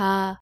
か。